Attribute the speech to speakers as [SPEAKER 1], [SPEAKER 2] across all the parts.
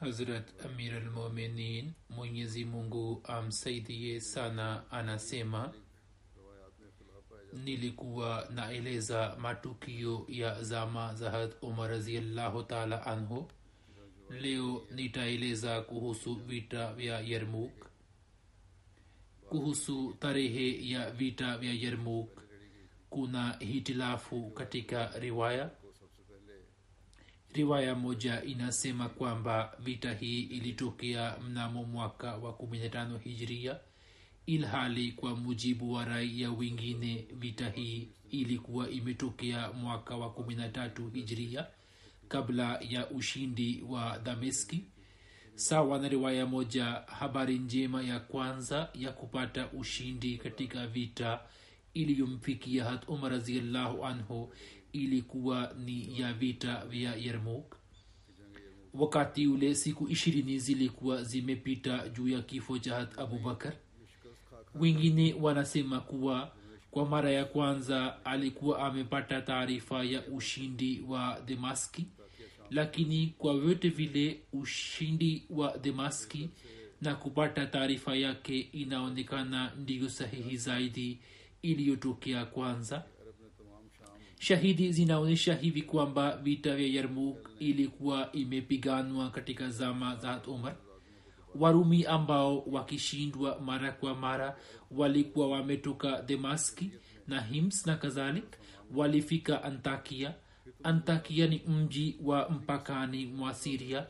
[SPEAKER 1] Hazrat Amir al-Mu'minin, Mwenyezi Mungu amsaidie sana, anasema nilikuwa naeleza matukio ya zama zahad umar raziallahu taala anhu. Leo nitaeleza kuhusu vita vya yermuk kuhusu tarehe ya vita vya yermuk kuna hitilafu katika riwaya? Riwaya moja inasema kwamba vita hii ilitokea mnamo mwaka wa 15 hijiria ilhali kwa mujibu wa raia wengine vita hii ilikuwa imetokea mwaka wa 13 hijiria kabla ya ushindi wa dameski. Sawa na riwaya moja habari njema ya kwanza ya kupata ushindi katika vita iliyomfikia hat umar raziallahu anhu ilikuwa ni ya vita vya yermuk wakati ule siku ishirini zilikuwa zimepita juu ya kifo cha hat abubakar wengine wanasema kuwa kwa mara ya kwanza alikuwa amepata taarifa ya ushindi wa demaski lakini kwa vyote vile ushindi wa demaski na kupata taarifa yake inaonekana ndiyo sahihi zaidi iliyotokea kwanza. Shahidi zinaonyesha hivi kwamba vita vya yarmuk ilikuwa imepiganwa katika zama za umar warumi ambao wakishindwa mara kwa mara walikuwa wametoka demaski na hims na kadhalik walifika antakia antakia ni mji wa mpakani mwa siria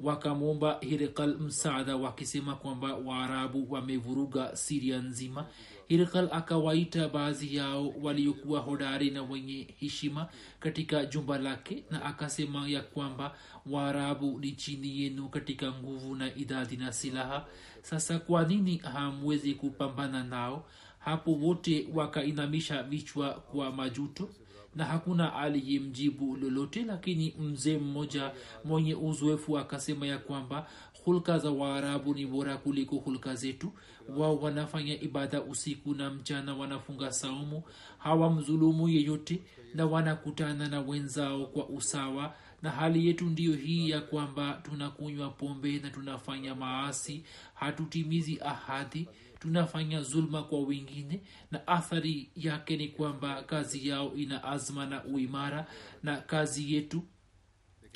[SPEAKER 1] wakamwomba hirikal msaada wakisema kwamba waarabu wamevuruga siria nzima hirikal akawaita baadhi yao waliokuwa hodari na wenye heshima katika jumba lake na akasema ya kwamba waarabu ni chini yenu katika nguvu na idadi na silaha. Sasa kwa nini hamwezi kupambana nao? Hapo wote wakainamisha vichwa kwa majuto na hakuna aliyemjibu lolote lakini mzee mmoja mwenye uzoefu akasema ya kwamba hulka za waarabu ni bora kuliko hulka zetu. Wao wanafanya ibada usiku na mchana wanafunga saumu hawamdhulumu yeyote na wanakutana na wenzao kwa usawa. Na hali yetu ndiyo hii ya kwamba tunakunywa pombe na tunafanya maasi. Hatutimizi ahadi tunafanya zulma kwa wengine. Na athari yake ni kwamba kazi yao ina azma na uimara. Na kazi yetu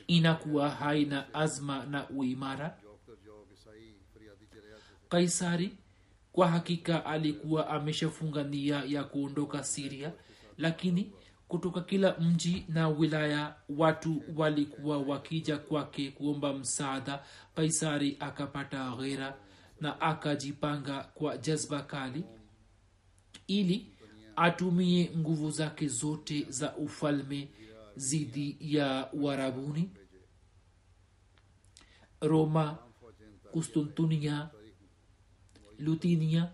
[SPEAKER 1] inakuwa haina azma na uimara kaisari kwa hakika alikuwa ameshafunga nia ya kuondoka siria lakini kutoka kila mji na wilaya watu walikuwa wakija kwake kuomba msaada. Kaisari akapata ghera na akajipanga kwa jazba kali ili atumie nguvu zake zote za ufalme zidi ya warabuni roma kustuntuniya lutinia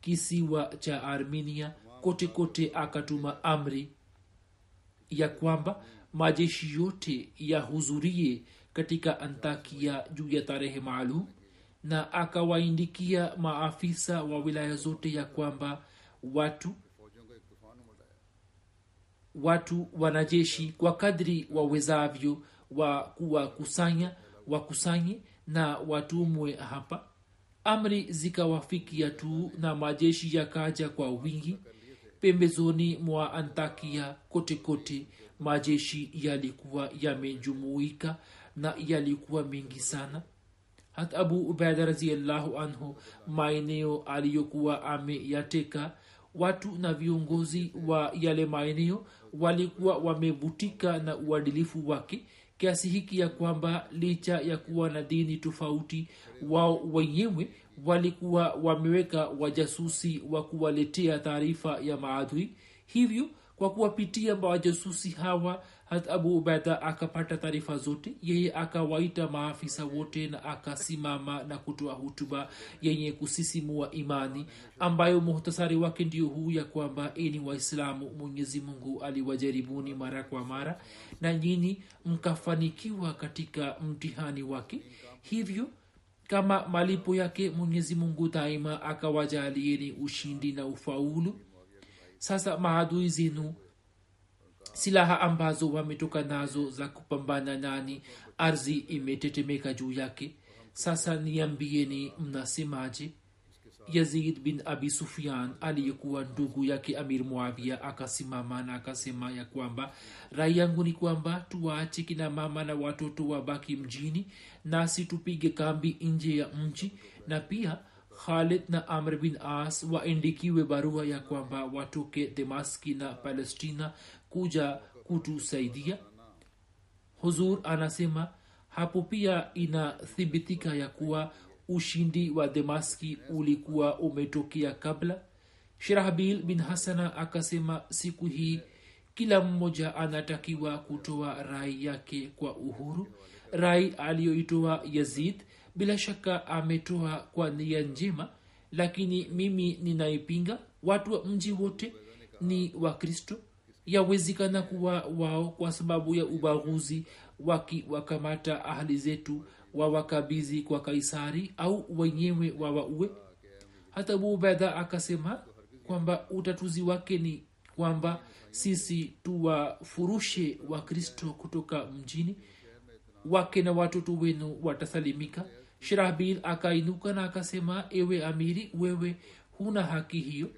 [SPEAKER 1] kisiwa cha armenia kote kote akatuma amri ya kwamba majeshi yote yahudhurie katika antakia juu ya tarehe maalum na akawaindikia maafisa wa wilaya zote ya kwamba watu watu wanajeshi kwa kadri wawezavyo wa kuwakusanya wakusanye na watumwe hapa amri zikawafikia tu na majeshi yakaja kwa wingi pembezoni mwa antakia kote kote majeshi yalikuwa yamejumuika na yalikuwa mengi sana. Hata abu ubaida raziallahu anhu maeneo aliyokuwa ameyateka watu na viongozi wa yale maeneo walikuwa wamevutika na uadilifu wake kiasi hiki ya kwamba licha ya kuwa na dini tofauti wao wenyewe walikuwa wameweka wajasusi wa kuwaletea taarifa ya maadui. Hivyo kwa kuwapitia mawajasusi hawa hat abu ubaida akapata taarifa zote? Yeye akawaita maafisa wote na akasimama na kutoa hutuba yenye kusisimua imani ambayo muhtasari wake ndio huu ya kwamba eni waislamu mwenyezi mungu aliwajaribuni mara kwa mara na nyini mkafanikiwa katika mtihani wake. Hivyo kama malipo yake mwenyezi mungu daima akawajalieni ushindi na ufaulu. Sasa maadui zenu silaha ambazo wametoka nazo za kupambana nani ardhi imetetemeka juu yake. Sasa niambieni mnasemaje? Yazid bin abi sufian aliyekuwa ndugu yake amir muavia akasimama na akasema ya kwamba rai yangu ni kwamba tuwaache kina mama na watoto wabaki mjini nasi tupige kambi nje ya mji na pia khalid na amr bin as waendikiwe barua ya kwamba watoke demaski na palestina kuja kutusaidia. Huzur anasema hapo pia inathibitika ya kuwa ushindi wa demaski ulikuwa umetokea kabla. Shirahbil bin hasana akasema siku hii kila mmoja anatakiwa kutoa rai yake kwa uhuru. Rai aliyoitoa yazid bila shaka ametoa kwa nia njema lakini mimi ninaipinga. Watu wa mji wote ni wakristo yawezekana kuwa wao kwa sababu ya ubaguzi wakiwakamata ahali zetu wawakabizi kwa kaisari au wenyewe wawaue hata bubedha akasema kwamba utatuzi wake ni kwamba sisi tuwafurushe wakristo kutoka mjini. Wake na watoto wenu watasalimika shirahbil akainuka na akasema ewe amiri wewe huna haki hiyo?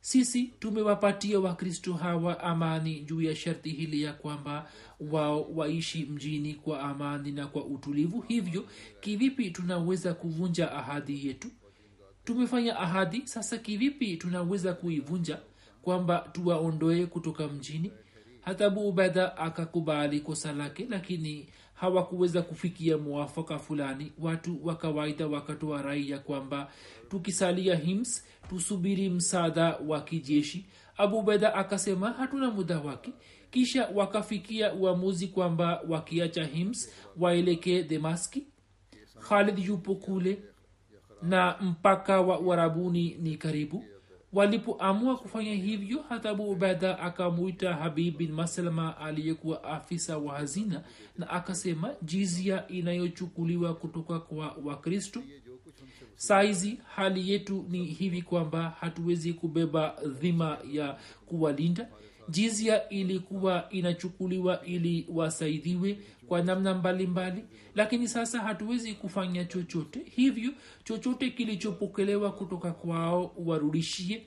[SPEAKER 1] Sisi tumewapatia wakristo hawa amani juu ya sharti hili ya kwamba wao waishi mjini kwa amani na kwa utulivu. Hivyo kivipi tunaweza kuvunja ahadi yetu? Tumefanya ahadi sasa kivipi tunaweza kuivunja? Kwamba tuwaondoe kutoka mjini? Hatabu ubeda akakubali kosa lake lakini hawakuweza kufikia mwafaka fulani. Watu wa kawaida wakatoa rai ya kwamba tukisalia hims tusubiri msaada wa kijeshi. Abu ubaida akasema hatuna muda wake. Kisha wakafikia uamuzi kwamba wakiacha hims waelekee demaski khalid yupo kule na mpaka wa uarabuni ni karibu walipoamua kufanya hivyo hata abu akamwita habib bin maslama aliyekuwa afisa wa hazina na akasema jizia inayochukuliwa kutoka kwa wakristo saizi hali yetu ni hivi kwamba hatuwezi kubeba dhima ya kuwalinda. Jizia ilikuwa inachukuliwa ili wasaidiwe kwa namna mbalimbali mbali. lakini sasa hatuwezi kufanya chochote hivyo chochote kilichopokelewa kutoka kwao uwarudishie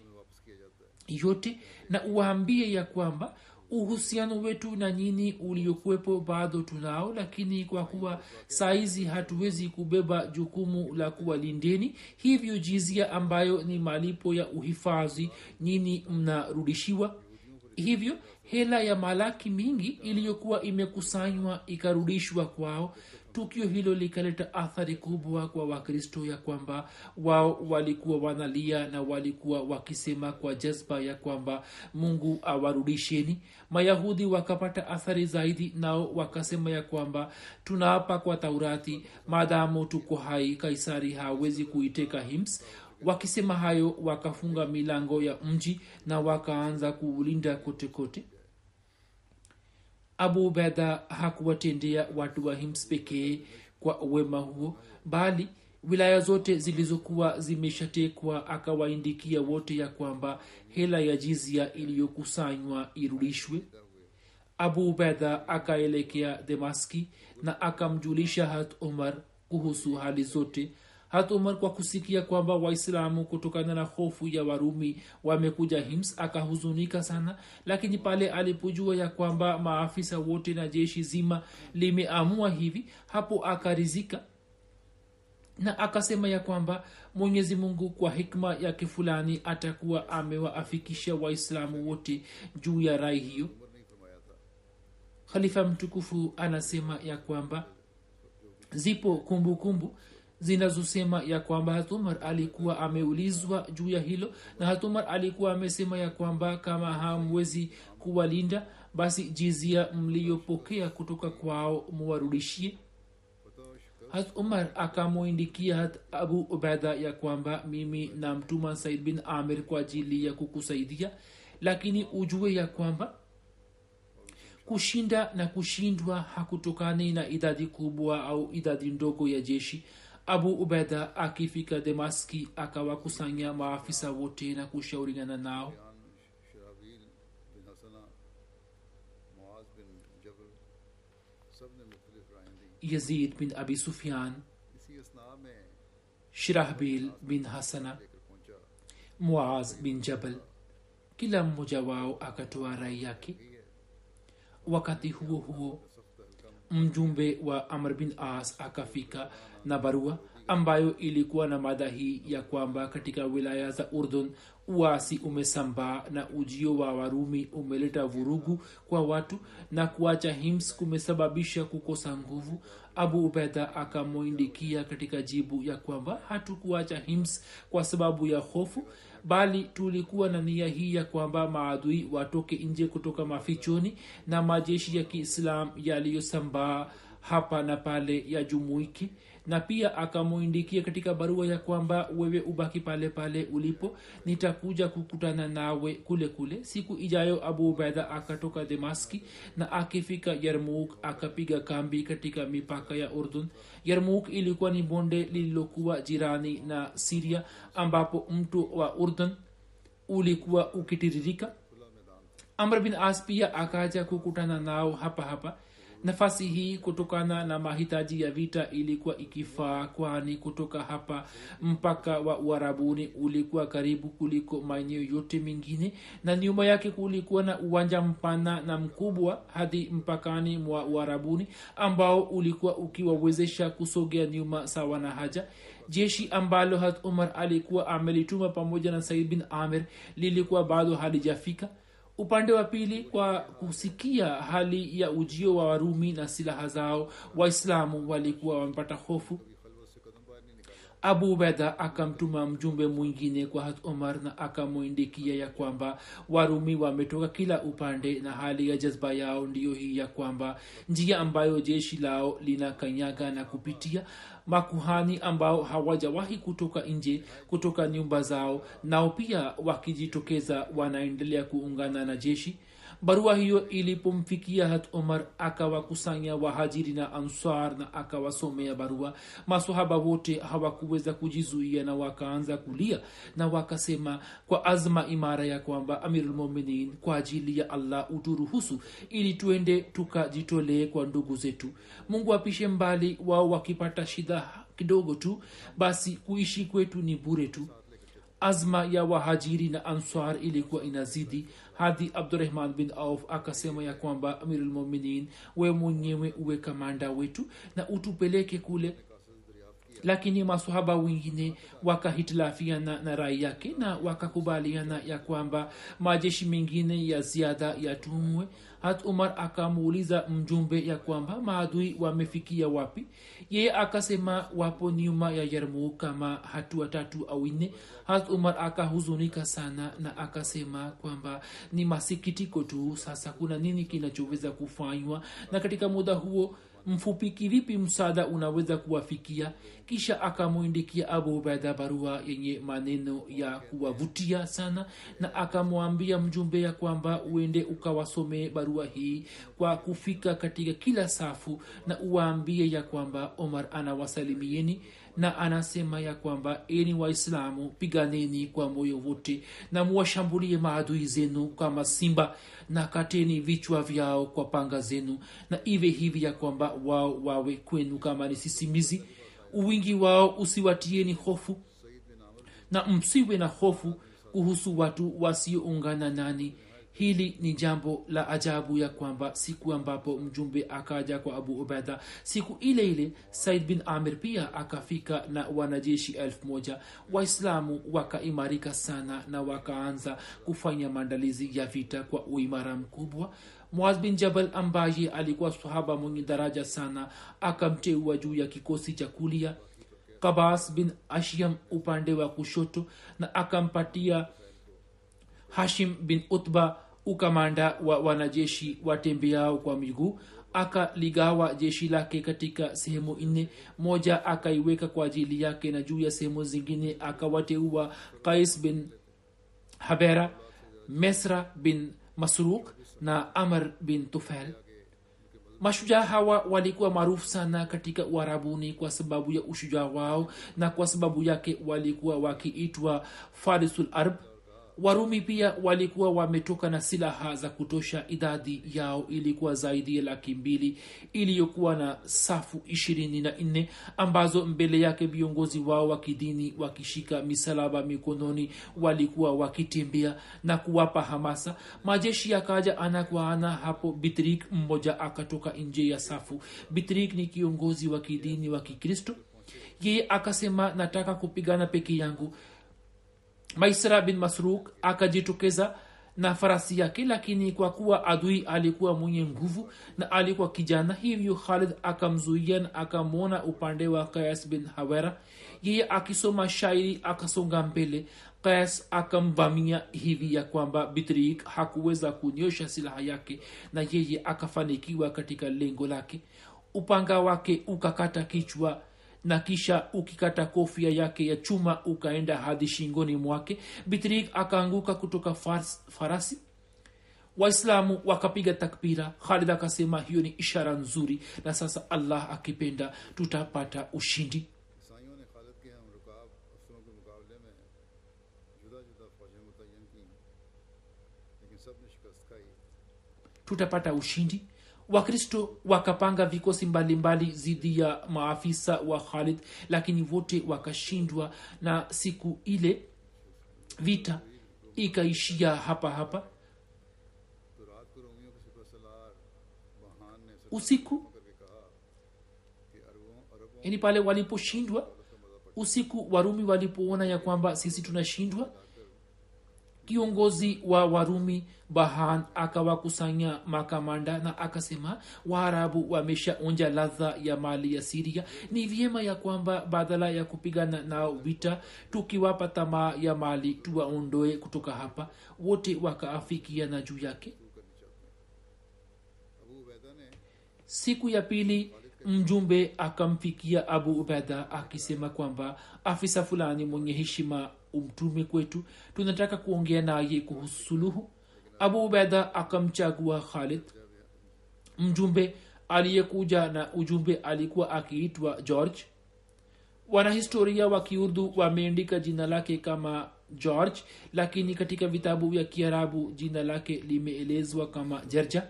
[SPEAKER 1] yote na uwaambie ya kwamba uhusiano wetu na nyini uliokuwepo bado tunao lakini kwa kuwa saizi hatuwezi kubeba jukumu la kuwalindeni hivyo jizia ambayo ni malipo ya uhifadhi nyini mnarudishiwa hivyo hela ya malaki mingi iliyokuwa imekusanywa ikarudishwa kwao. Tukio hilo likaleta athari kubwa kwa wakristo ya kwamba wao walikuwa wanalia na walikuwa wakisema kwa jazba ya kwamba mungu awarudisheni. Mayahudi wakapata athari zaidi nao wakasema ya kwamba tunaapa kwa taurati maadamu tuko hai kaisari hawezi kuiteka hims. Wakisema hayo wakafunga milango ya mji na wakaanza kuulinda kotekote kote abu ubeda hakuwatendea watu wa hims pekee kwa wema huo bali wilaya zote zilizokuwa zimeshatekwa akawaindikia wote ya kwamba hela ya jizia iliyokusanywa irudishwe. Abu ubeda akaelekea demaski na akamjulisha hat umar kuhusu hali zote hat umar kwa kusikia kwamba waislamu kutokana na hofu ya warumi wamekuja hims akahuzunika sana lakini pale alipojua ya kwamba maafisa wote na jeshi zima limeamua hivi hapo akarizika na akasema ya kwamba mwenyezi mungu kwa hikma yake fulani atakuwa amewaafikisha waislamu wote juu ya rai hiyo. Khalifa mtukufu anasema ya kwamba zipo kumbukumbu kumbu, zinazosema ya kwamba hatumar alikuwa ameulizwa juu ya hilo na hatumar alikuwa amesema ya kwamba kama hamwezi kuwalinda basi jizia mliyopokea kutoka kwao muwarudishie hat umar akamwindikia hat abu ubaida ya kwamba mimi namtuma said bin amir kwa ajili ya kukusaidia lakini ujue ya kwamba kushinda na kushindwa hakutokani na idadi kubwa au idadi ndogo ya jeshi abu ubeda akifika demaski akawakusanya maafisa wote na kushauriana nao. Yazid bin abi sufyan shirahbil bin hasana muaz bin jabal kila mmoja wao akatoa rai yake. Wakati huo huo mjumbe wa amr bin as akafika na barua ambayo ilikuwa na mada hii ya kwamba katika wilaya za urdun uasi umesambaa na ujio wa warumi umeleta vurugu kwa watu na kuacha hims kumesababisha kukosa nguvu. Abu ubeda akamwindikia katika jibu ya kwamba hatukuacha hims kwa sababu ya hofu bali tulikuwa na nia hii ya kwamba maadui watoke nje kutoka mafichoni na majeshi ya kiislam yaliyosambaa hapa na pale yajumuike na pia akamwindikia katika barua ya kwamba wewe ubaki pale pale ulipo nitakuja kukutana nawe kule kule. Siku ijayo abu ubaida akatoka demaski na akifika yarmuk akapiga kambi katika mipaka ya urdun. Yarmuk ilikuwa ni bonde lililokuwa jirani na siria ambapo mto wa urdun ulikuwa ukitiririka. Amr bin as pia akaja kukutana nao hapa hapa nafasi hii kutokana na mahitaji ya vita ilikuwa ikifaa kwani kutoka hapa mpaka wa uharabuni ulikuwa karibu kuliko maeneo yote mengine na nyuma yake kulikuwa na uwanja mpana na mkubwa hadi mpakani mwa uharabuni ambao ulikuwa ukiwawezesha kusogea nyuma sawa na haja. Jeshi ambalo hat umar alikuwa amelituma pamoja na said bin amir lilikuwa bado halijafika upande wa pili kwa kusikia hali ya ujio wa warumi na silaha zao waislamu walikuwa wamepata hofu. Abu ubeda akamtuma mjumbe mwingine kwa hat omar na akamwindikia ya kwamba warumi wametoka kila upande na hali ya jazba yao ndiyo hii ya kwamba njia ambayo jeshi lao linakanyaga na kupitia makuhani ambao hawajawahi kutoka nje kutoka nyumba zao nao pia wakijitokeza wanaendelea kuungana na jeshi barua hiyo ilipomfikia hat umar akawakusanya wahajiri na ansar na akawasomea barua. Masahaba wote hawakuweza kujizuia na wakaanza kulia na wakasema kwa azma imara ya kwamba amirulmuminin kwa ajili ya allah uturuhusu ili tuende tukajitolee kwa ndugu zetu. Mungu apishe mbali wao wakipata shida kidogo tu basi kuishi kwetu ni bure tu. Azma ya wahajiri na answar ilikuwa inazidi hadi abdurahman bin auf akasema ya kwamba amirulmuminin we mwenyewe uwe kamanda wetu na utupeleke kule lakini masahaba wengine wakahitilafiana na rai yake na wakakubaliana ya kwamba majeshi mengine ya ziada yatumwe. Hat umar akamuuliza mjumbe ya kwamba maadui wamefikia wapi. Yeye akasema wapo nyuma ya yarmu kama hatua tatu au nne. Hat umar akahuzunika sana na akasema kwamba ni masikitiko tu. Sasa kuna nini kinachoweza kufanywa? Na katika muda huo mfupi kivipi msaada unaweza kuwafikia? Kisha akamwindikia abu ubaida barua yenye maneno ya kuwavutia sana na akamwambia mjumbe ya kwamba uende ukawasomee barua hii kwa kufika katika kila safu na uwaambie ya kwamba omar anawasalimieni na anasema ya kwamba eni waislamu piganeni kwa moyo wote na muwashambulie maadui zenu kama simba na kateni vichwa vyao kwa panga zenu na ive hivi ya kwamba wao wawe kwenu kama ni sisimizi. Uwingi wao usiwatieni hofu na msiwe na hofu kuhusu watu wasioungana nani hili ni jambo la ajabu ya kwamba siku ambapo mjumbe akaja kwa abu ubaida siku ile ile said bin amir pia akafika na wanajeshi elfu moja. Waislamu wakaimarika sana na wakaanza kufanya maandalizi ya vita kwa uimara mkubwa. Muaz bin jabal ambaye alikuwa sahaba mwenye daraja sana akamteua juu ya kikosi cha kulia. Kabas bin ashyam upande wa kushoto na akampatia hashim bin utba ukamanda wa wanajeshi watembeao kwa miguu akaligawa jeshi lake katika sehemu nne. Moja akaiweka kwa ajili yake na juu ya sehemu zingine akawateua kais bin habera mesra bin masruk na amr bin tufel mashujaa hawa walikuwa maarufu sana katika uharabuni kwa sababu ya ushujaa wao na kwa sababu yake walikuwa wakiitwa farisul arb warumi pia walikuwa wametoka na silaha za kutosha. Idadi yao ilikuwa zaidi ya laki mbili iliyokuwa na safu ishirini na nne ambazo mbele yake viongozi wao wa kidini wakishika misalaba mikononi walikuwa wakitembea na kuwapa hamasa. Majeshi yakaja ana kwa ana hapo bitrik mmoja akatoka nje ya safu. Bitrik ni kiongozi wa kidini wa kikristo. Yeye akasema nataka kupigana peke yangu maisra bin masruk akajitokeza na farasi yake lakini kwa kuwa adui alikuwa mwenye nguvu na alikuwa kijana hivyo khalid akamzuia na akamwona upande wa kayas bin hawera. Yeye akisoma shairi akasonga mbele. Kayas akamvamia hivi ya kwamba bitrik hakuweza kunyosha silaha yake na yeye akafanikiwa katika lengo lake. Upanga wake ukakata kichwa na kisha ukikata kofia yake ya chuma ukaenda hadi shingoni mwake. Bitrik akaanguka kutoka fars, farasi. Waislamu wakapiga takbira. Khalid akasema hiyo ni ishara nzuri na sasa allah akipenda tutapata ushindi. Tutapata ushindi? wakristo wakapanga vikosi mbalimbali dhidi ya maafisa wa khalid lakini wote wakashindwa na siku ile vita ikaishia hapa hapa. Usiku yani pale waliposhindwa usiku warumi walipoona ya kwamba sisi tunashindwa kiongozi wa warumi bahan akawakusanya makamanda na akasema waarabu wameshaonja ladha ya mali ya siria. Ni vyema ya kwamba badala ya kupigana nao vita tukiwapa tamaa ya mali tuwaondoe kutoka hapa. Wote wakaafikiana juu yake. Siku ya pili mjumbe akamfikia abu ubaida akisema kwamba afisa fulani mwenye heshima umtume kwetu. Tunataka kuongea naye kuhusu suluhu. Abu ubeda akamchagua khalid. Mjumbe aliyekuja na ujumbe alikuwa akiitwa george. Wanahistoria wa kiurdu wameandika jina lake kama george lakini katika vitabu vya kiarabu jina lake limeelezwa kama jerja.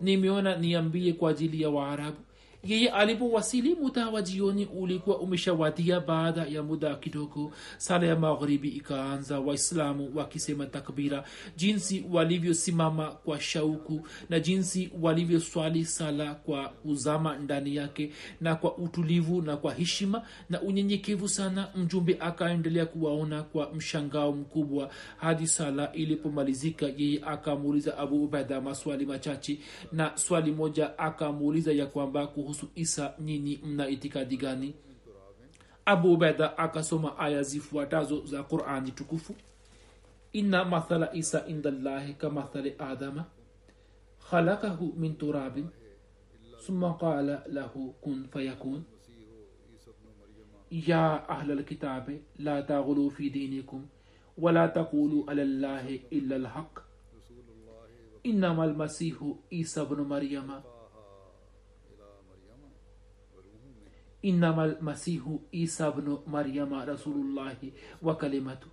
[SPEAKER 1] Nimeona niambie kwa ajili ya waarabu yeye alipowasili muda wa jioni ulikuwa umeshawadia baada ya muda kidogo. Sala ya magharibi ikaanza waislamu wakisema takbira jinsi walivyosimama kwa shauku na jinsi walivyoswali sala kwa uzama ndani yake na kwa utulivu na kwa heshima na unyenyekevu sana mjumbe akaendelea kuwaona kwa mshangao mkubwa. Hadi sala ilipomalizika yeye akamuuliza abu ubaida maswali machache na swali moja akamuuliza ya kwamba kuhusu isa nyinyi mna itikadi gani abu ubaida akasoma aya zifuatazo za qurani tukufu inna mathala isa inda llahi kamathali adama khalakahu min turabin summa qala lahu kun fayakun يا أهل الكتاب لا تغلوا في دينكم ولا تقولوا على الله إلا الحق إنما المسيح عيسى بن مريم إنما المسيح عيسى بن مريم رسول الله وكلمته.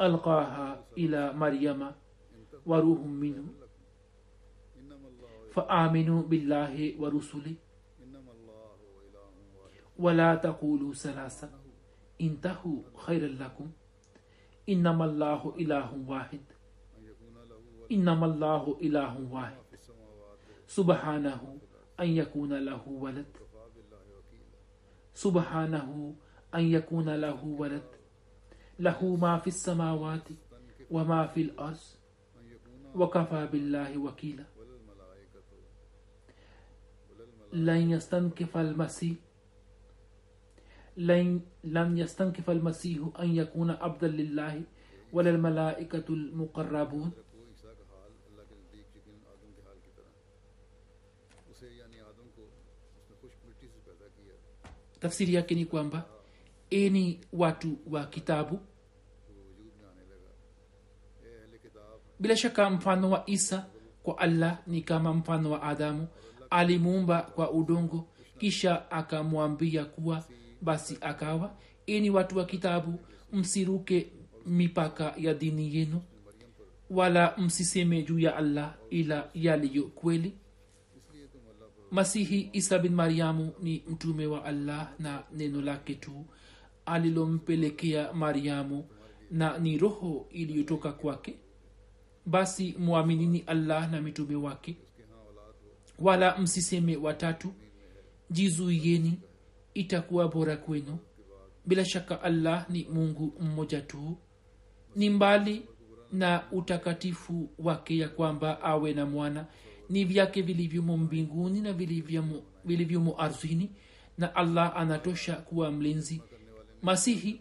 [SPEAKER 1] ألقاها إلى مريم وروح منه. فآمنوا بالله ورسله. ولا تقولوا ثلاثة. انتهوا خيرا لكم. إنما الله إله واحد. إنما الله إله واحد. سبحانه أن يكون له ولد. سبحانه أن يكون له ولد. له ما في السماوات وما في الأرض. وكفى بالله وكيلا. لن يستنكف المسيح. لن لم يستنكف المسيح أن يكون عبدا لله. ولا الملائكة المقربون. Tafsiri yake ni kwamba eni watu wa kitabu. Bila shaka mfano wa isa kwa allah ni kama mfano wa adamu. Alimuumba kwa udongo kisha akamwambia kuwa basi akawa eni watu wa kitabu msiruke mipaka ya dini yenu wala msiseme juu ya allah ila yaliyo kweli masihi isa bin mariamu ni mtume wa allah na neno lake tu alilompelekea mariamu na ni roho iliyotoka kwake. Basi mwaminini allah na mitume wake. Wala msiseme watatu jizuiyeni itakuwa bora kwenu. Bila shaka allah ni mungu mmoja tu. Ni mbali na utakatifu wake ya kwamba awe na mwana ni vyake vilivyomo mbinguni na vilivyomo arzini na allah anatosha kuwa mlinzi. Masihi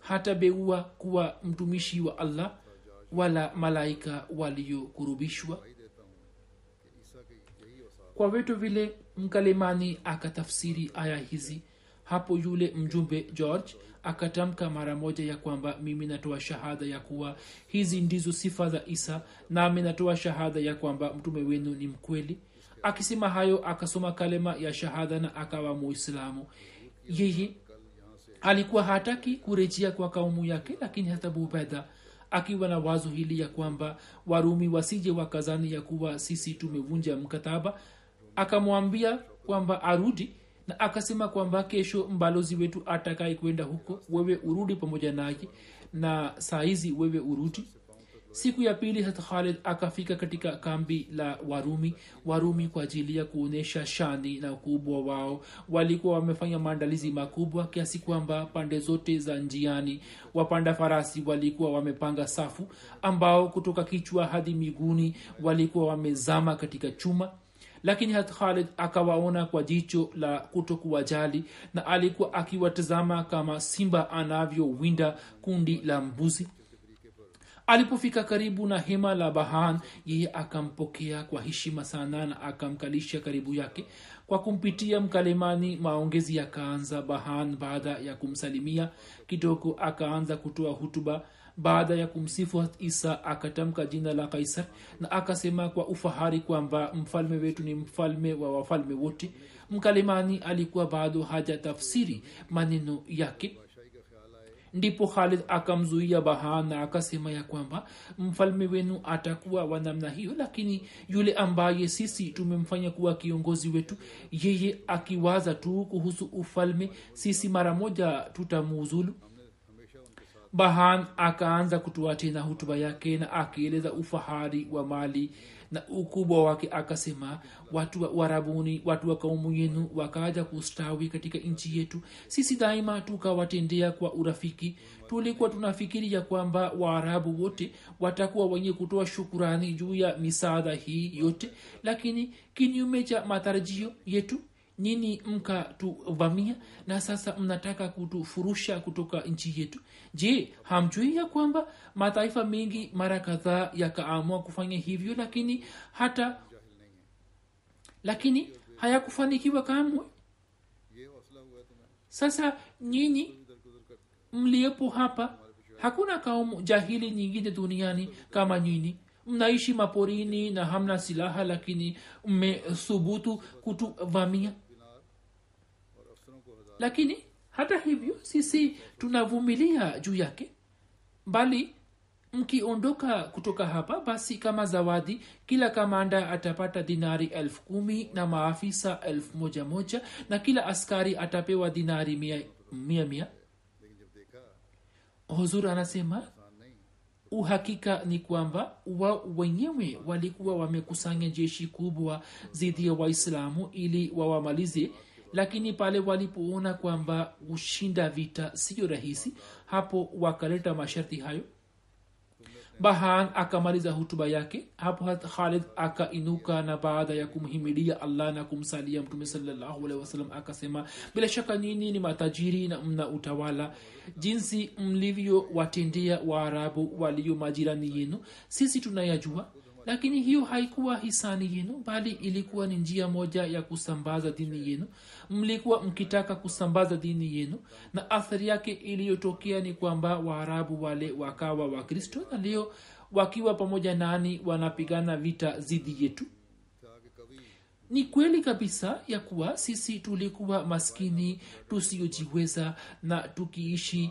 [SPEAKER 1] hatabeua kuwa mtumishi wa allah wala malaika waliokurubishwa kwa vitu vile mkalimani akatafsiri aya hizi hapo yule mjumbe george akatamka mara moja ya kwamba mimi natoa shahada ya kuwa hizi ndizo sifa za isa nami natoa shahada ya kwamba mtume wenu ni mkweli. Akisema hayo akasoma kalema ya shahada na akawa muislamu. Yeye alikuwa hataki kurejea kwa kaumu yake lakini hata bubedha akiwa na wazo hili ya kwamba warumi wasije wakazani ya kuwa sisi tumevunja mkataba akamwambia kwamba arudi na akasema kwamba kesho mbalozi wetu atakaye kwenda huko wewe urudi pamoja naye na saa hizi wewe urudi siku ya pili hat khalid akafika katika kambi la warumi. Warumi kwa ajili ya kuonyesha shani na ukubwa wao. Walikuwa wamefanya maandalizi makubwa kiasi kwamba pande zote za njiani wapanda farasi walikuwa wamepanga safu ambao kutoka kichwa hadi miguuni walikuwa wamezama katika chuma lakini hat khalid akawaona kwa jicho la kutokuwajali na alikuwa akiwatazama kama simba anavyowinda kundi la mbuzi. Alipofika karibu na hema la bahan yeye akampokea kwa heshima sana na akamkalisha karibu yake. Kwa kumpitia mkalimani maongezi yakaanza. Bahan baada ya kumsalimia kidogo akaanza kutoa hutuba baada ya kumsifu isa akatamka jina la kaisar na akasema kwa ufahari kwamba mfalme wetu ni mfalme wa wafalme wote. Mkalimani alikuwa bado haja tafsiri maneno yake. Ndipo khalid akamzuia bahan na akasema ya kwamba mfalme wenu atakuwa wa namna hiyo lakini yule ambaye sisi tumemfanya kuwa kiongozi wetu yeye akiwaza tu kuhusu ufalme sisi mara moja tutamuuzulu bahan akaanza kutoa tena hutuba yake na akieleza ufahari wa mali na ukubwa wake akasema watu wa warabuni watu wa kaumu yenu wakaja kustawi katika nchi yetu. Sisi daima tukawatendea kwa urafiki. Tulikuwa tunafikiri ya kwamba waarabu wote watakuwa wenye kutoa shukurani juu ya misaada hii yote lakini kinyume cha matarajio yetu nyinyi mkatuvamia na sasa mnataka kutufurusha kutoka nchi yetu. Je hamjui ya kwamba mataifa mengi mara kadhaa yakaamua kufanya hivyo lakini hata lakini hayakufanikiwa kamwe? Sasa nyinyi mliepo hapa hakuna kaumu jahili nyingine duniani kama nyinyi. Mnaishi maporini na hamna silaha lakini mmethubutu kutuvamia lakini hata hivyo sisi tunavumilia juu yake bali mkiondoka kutoka hapa basi kama zawadi kila kamanda atapata dinari elfu kumi na maafisa elfu moja moja na kila askari atapewa dinari mia mia, mia. huzur anasema uhakika ni kwamba wao wenyewe walikuwa wamekusanya jeshi kubwa dhidi ya waislamu ili wawamalize wa lakini pale walipoona kwamba kushinda vita siyo rahisi hapo wakaleta masharti hayo. Bahan akamaliza hutuba yake. Hapo khalid akainuka na baada ya kumhimilia allah na kumsalia mtume sawasalam akasema bila shaka nyinyi ni matajiri na mna utawala. Jinsi mlivyowatendea waarabu walio majirani yenu sisi tunayajua lakini hiyo haikuwa hisani yenu bali ilikuwa ni njia moja ya kusambaza dini yenu. Mlikuwa mkitaka kusambaza dini yenu na athari yake iliyotokea ni kwamba waarabu wale wakawa wakristo na leo wakiwa pamoja nani wanapigana vita zidi yetu. Ni kweli kabisa ya kuwa sisi tulikuwa maskini tusiyojiweza na tukiishi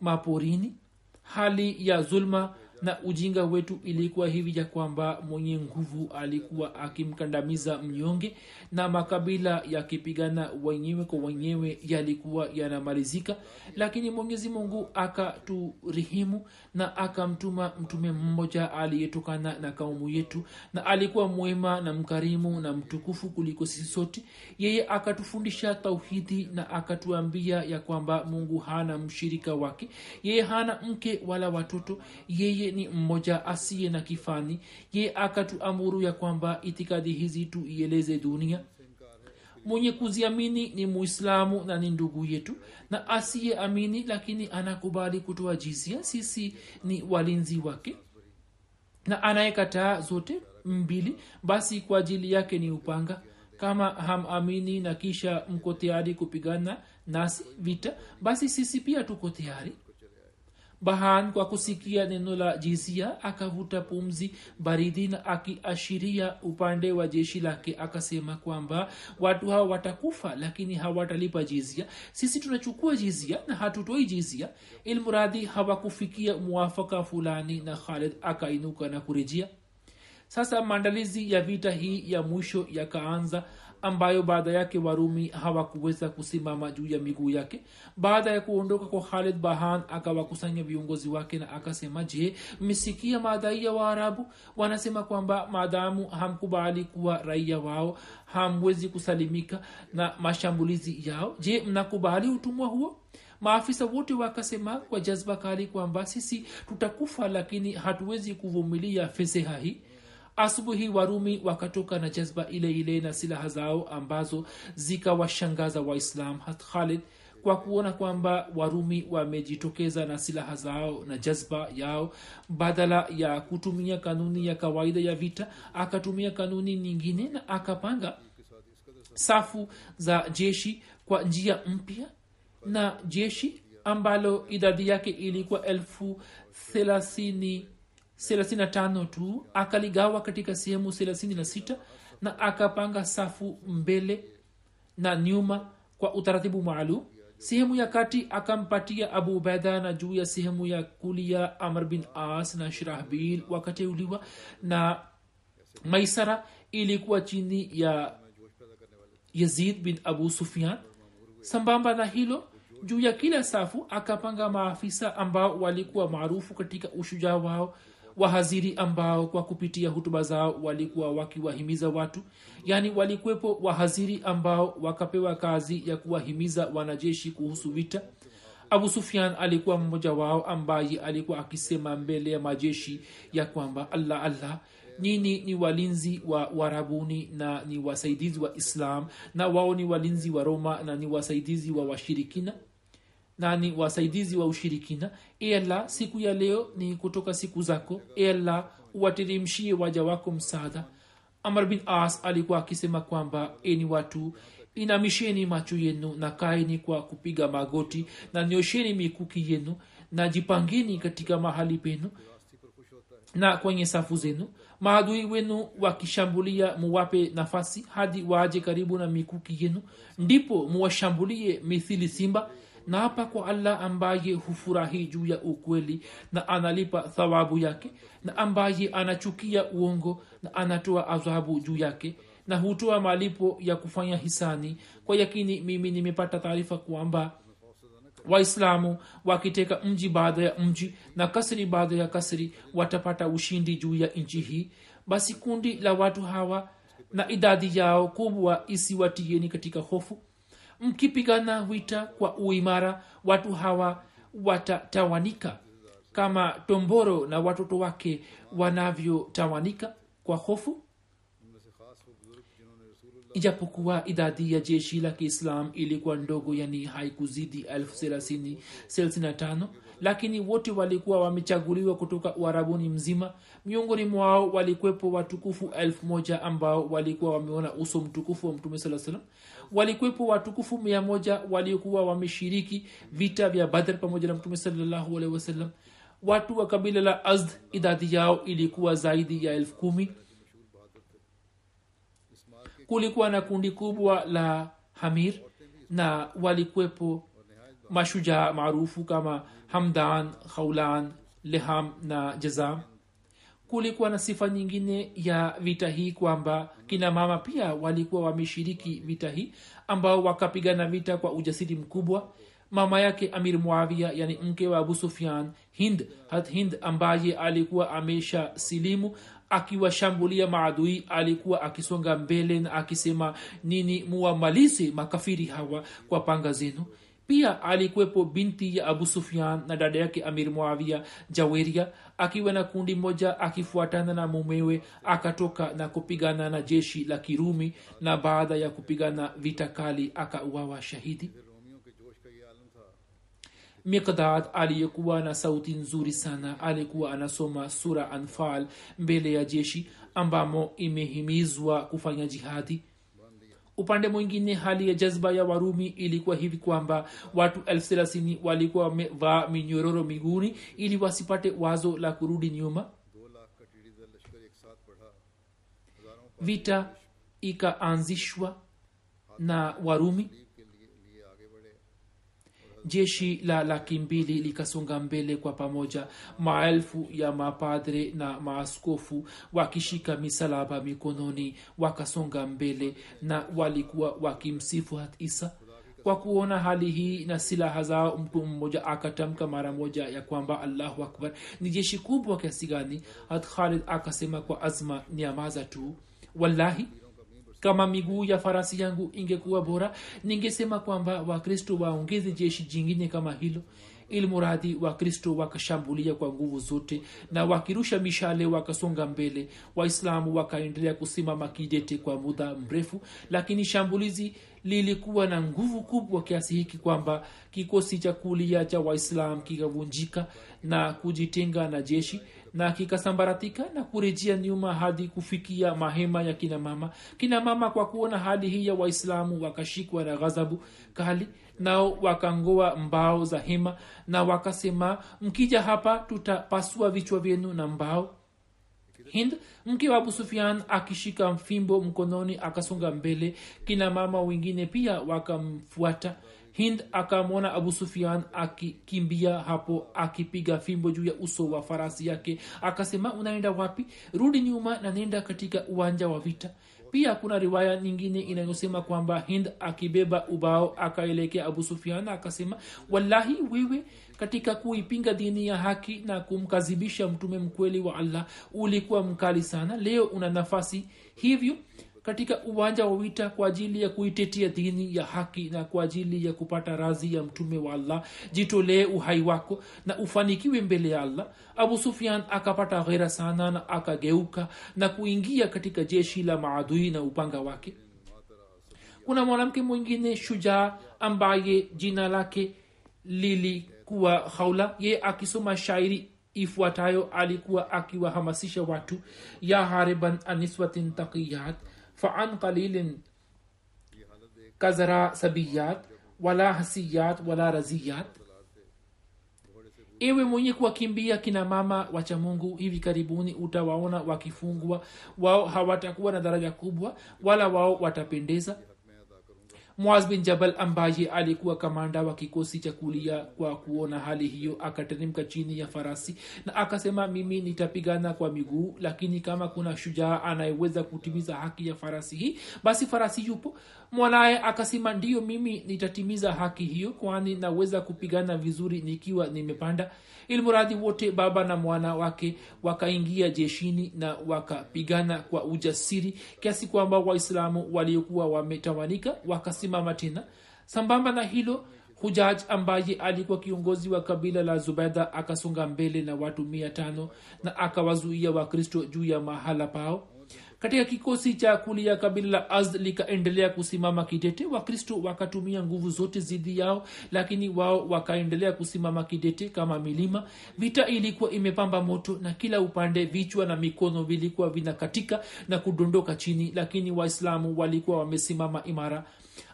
[SPEAKER 1] maporini. Hali ya zulma na ujinga wetu ilikuwa hivi ya kwamba mwenye nguvu alikuwa akimkandamiza mnyonge na makabila yakipigana wenyewe kwa wenyewe yalikuwa yanamalizika. Lakini mwenyezi mungu akaturihimu na akamtuma mtume mmoja aliyetokana na kaumu yetu na alikuwa mwema na mkarimu na mtukufu kuliko sisi sote. Yeye akatufundisha tauhidi na akatuambia ya kwamba mungu hana mshirika wake. Yeye hana mke wala watoto. Yeye ni mmoja asiye na kifani ye akatuamuru ya kwamba itikadi hizi tuieleze dunia. Mwenye kuziamini ni muislamu na ni ndugu yetu na asiye amini lakini anakubali kutoa jizia sisi ni walinzi wake. Na anayekataa zote mbili basi kwa ajili yake ni upanga. Kama hamamini na kisha mko tayari kupigana nasi vita basi sisi pia tuko tayari bahan kwa kusikia neno la jizia akavuta pumzi baridi akiashiria upande wa jeshi lake akasema kwamba watu hawa watakufa lakini hawatalipa jizia. Sisi tunachukua jizia na hatutoi jizia. Ilmuradhi hawakufikia mwafaka fulani na khalid akainuka na kurejea. Sasa maandalizi ya vita hii ya mwisho yakaanza ambayo baada yake warumi hawakuweza kusimama juu ya miguu yake. Baada ya kuondoka kwa khalid bahan akawakusanya viongozi wake na akasema je mmesikia madai ya waarabu? Wanasema kwamba maadamu hamkubali kuwa raia wao hamwezi kusalimika na mashambulizi yao. Je mnakubali utumwa huo? Maafisa wote wakasema kwa jazba kali kwamba sisi tutakufa lakini hatuwezi kuvumilia feseha hii asubuhi warumi wakatoka na jazba ile ile na silaha zao ambazo zikawashangaza waislam hat khalid kwa kuona kwamba warumi wamejitokeza na silaha zao na jazba yao. Badala ya kutumia kanuni ya kawaida ya vita akatumia kanuni nyingine na akapanga safu za jeshi kwa njia mpya na jeshi ambalo idadi yake ilikuwa elfu thelathini 35 tu akaligawa katika sehemu 36 na akapanga safu mbele na nyuma kwa utaratibu maalum. Sehemu ya kati akampatia abu ubaida na juu ya sehemu ya kulia amr bin as na shirahbil wakateuliwa na maisara ilikuwa chini ya yazid bin abu sufian sambamba na hilo juu ya kila safu akapanga maafisa ambao walikuwa maarufu katika ushujaa wao wahaziri ambao kwa kupitia hutuba zao walikuwa wakiwahimiza watu yaani walikuwepo wahaziri ambao wakapewa kazi ya kuwahimiza wanajeshi kuhusu vita. Abu sufian alikuwa mmoja wao ambaye alikuwa akisema mbele ya majeshi ya kwamba allah allah nyini ni walinzi wa warabuni na ni wasaidizi wa islam na wao ni walinzi wa roma na ni wasaidizi wa washirikina na ni wasaidizi wa ushirikina. Ela siku ya leo ni kutoka siku zako. Ela uwateremshie waja wako msaada. Amr bin as alikuwa akisema kwamba eni watu inamisheni macho yenu na kaeni kwa kupiga magoti na nyosheni mikuki yenu na jipangeni katika mahali penu na kwenye safu zenu. Maadui wenu wakishambulia muwape nafasi hadi waaje karibu na mikuki yenu. Ndipo muwashambulie mithili simba na hapa kwa allah ambaye hufurahi juu ya ukweli na analipa thawabu yake na ambaye anachukia uongo na anatoa adhabu juu yake na hutoa malipo ya kufanya hisani. Kwa yakini mimi nimepata taarifa kwamba waislamu wakiteka mji baada ya mji na kasri baada ya kasri watapata ushindi juu ya nchi hii. Basi kundi la watu hawa na idadi yao kubwa isiwatieni katika hofu mkipigana vita kwa uimara watu hawa watatawanika kama tomboro na watoto wake wanavyotawanika kwa hofu. Ijapokuwa idadi ya jeshi la kiislam ilikuwa ndogo yani haikuzidi elfu thelathini thelathini na tano lakini wote walikuwa wamechaguliwa kutoka uharabuni mzima. Miongoni mwao walikwepo watukufu elfu moja ambao walikuwa wameona uso mtukufu wa mtume saa salam walikwepo watukufu mia moja waliokuwa wameshiriki vita vya badr pamoja na mtume salallahu alehi wasallam. Watu wa kabila la azd idadi yao ilikuwa zaidi ya elfu kumi. Kulikuwa na kundi kubwa la hamir na walikwepo mashujaa maarufu kama hamdan khaulan leham na jazam kulikuwa na sifa nyingine ya vita hii kwamba kina mama pia walikuwa wameshiriki vita hii ambao wakapigana vita kwa ujasiri mkubwa. Mama yake amir muavia yani mke wa abu sufian hind hat hind ambaye alikuwa amesha silimu akiwashambulia maadui alikuwa akisonga mbele na akisema nini muwamalize makafiri hawa kwa panga zenu pia alikuwepo binti ya abu sufyan na dada yake amir muavia jaweria akiwa na kundi moja akifuatana na mumewe akatoka na kupigana na jeshi la kirumi na baada ya kupigana vita kali akauawa shahidi. Mikdad aliyekuwa na sauti nzuri sana alikuwa anasoma sura anfal mbele ya jeshi ambamo imehimizwa kufanya jihadi upande mwingine hali ya jazba ya warumi ilikuwa hivi kwamba watu elfu thelathini walikuwa wamevaa minyororo miguuni ili wasipate wazo la kurudi nyuma. Vita ikaanzishwa na warumi jeshi la laki mbili likasonga mbele kwa pamoja maelfu ya mapadre na maaskofu wakishika misalaba mikononi wakasonga mbele na walikuwa wakimsifu hat isa. Kwa kuona hali hii na silaha zao mtu mmoja akatamka mara moja ya kwamba allahu akbar ni jeshi kubwa kiasi gani? Hat khalid akasema kwa azma niamaza tu. Wallahi kama miguu ya farasi yangu ingekuwa bora ningesema kwamba wakristo waongeze jeshi jingine kama hilo ili muradhi wakristo wakashambulia kwa nguvu zote na wakirusha mishale wakasonga mbele. Waislamu wakaendelea kusimama kidete kwa muda mrefu lakini shambulizi lilikuwa na nguvu kubwa kiasi hiki kwamba kikosi cha kulia cha waislam kikavunjika na kujitenga na jeshi na kikasambaratika na kurejea nyuma hadi kufikia mahema ya kina mama. Kina mama kwa kuona hali hii ya waislamu wakashikwa na ghadhabu kali nao wakangoa mbao za hema na wakasema mkija hapa tutapasua vichwa vyenu na mbao. Hind mke wa abu sufian akishika fimbo mkononi akasonga mbele. Kina mama wengine pia wakamfuata hind akamwona abu sufian akikimbia hapo akipiga fimbo juu ya uso wa farasi yake. Akasema unaenda wapi? Rudi nyuma na nenda katika uwanja wa vita. Pia kuna riwaya nyingine inayosema kwamba hind akibeba ubao akaelekea abu sufian akasema wallahi wewe katika kuipinga dini ya haki na kumkazibisha mtume mkweli wa allah ulikuwa mkali sana. Leo una nafasi hivyo katika uwanja wa vita kwa ajili ya kuitetea dini ya haki na kwa ajili ya kupata razi ya mtume wa allah. Jitolee uhai wako na ufanikiwe mbele ya allah. Abu sufian akapata ghera sana na akageuka na kuingia katika jeshi la maadui na upanga wake. Kuna mwanamke mwingine shujaa ambaye jina lake lilikuwa haula ye akisoma shairi ifuatayo alikuwa akiwahamasisha watu ya hariban aniswatin taqiyat فعن قليل كزرا سبيات ولا حسيات ولا رزيات ewe mwenye kuwakimbia kina mama wacha mungu hivi karibuni utawaona wakifungwa wao hawatakuwa na daraja kubwa wala wao watapendeza muaz bin jabal ambaye alikuwa kamanda wa kikosi cha kulia kwa kuona hali hiyo akateremka chini ya farasi na akasema mimi nitapigana kwa miguu lakini kama kuna shujaa anayeweza kutimiza haki ya farasi hii basi farasi yupo. Mwanaye akasema ndiyo mimi nitatimiza haki hiyo kwani naweza kupigana vizuri nikiwa nimepanda. Ilmuradhi wote baba na mwana wake wakaingia jeshini na wakapigana kwa ujasiri kiasi kwamba waislamu waliokuwa wametawanika wakasimama tena sambamba na hilo hujaj ambaye alikuwa kiongozi wa kabila la zubeda akasonga mbele na watu mia tano na akawazuia wakristo juu ya mahala pao. Katika kikosi cha kulia kabila la azd likaendelea kusimama kidete. Wakristo wakatumia nguvu zote zidi yao lakini wao wakaendelea kusimama kidete kama milima. Vita ilikuwa imepamba moto na kila upande vichwa na mikono vilikuwa vinakatika na kudondoka chini lakini waislamu walikuwa wamesimama imara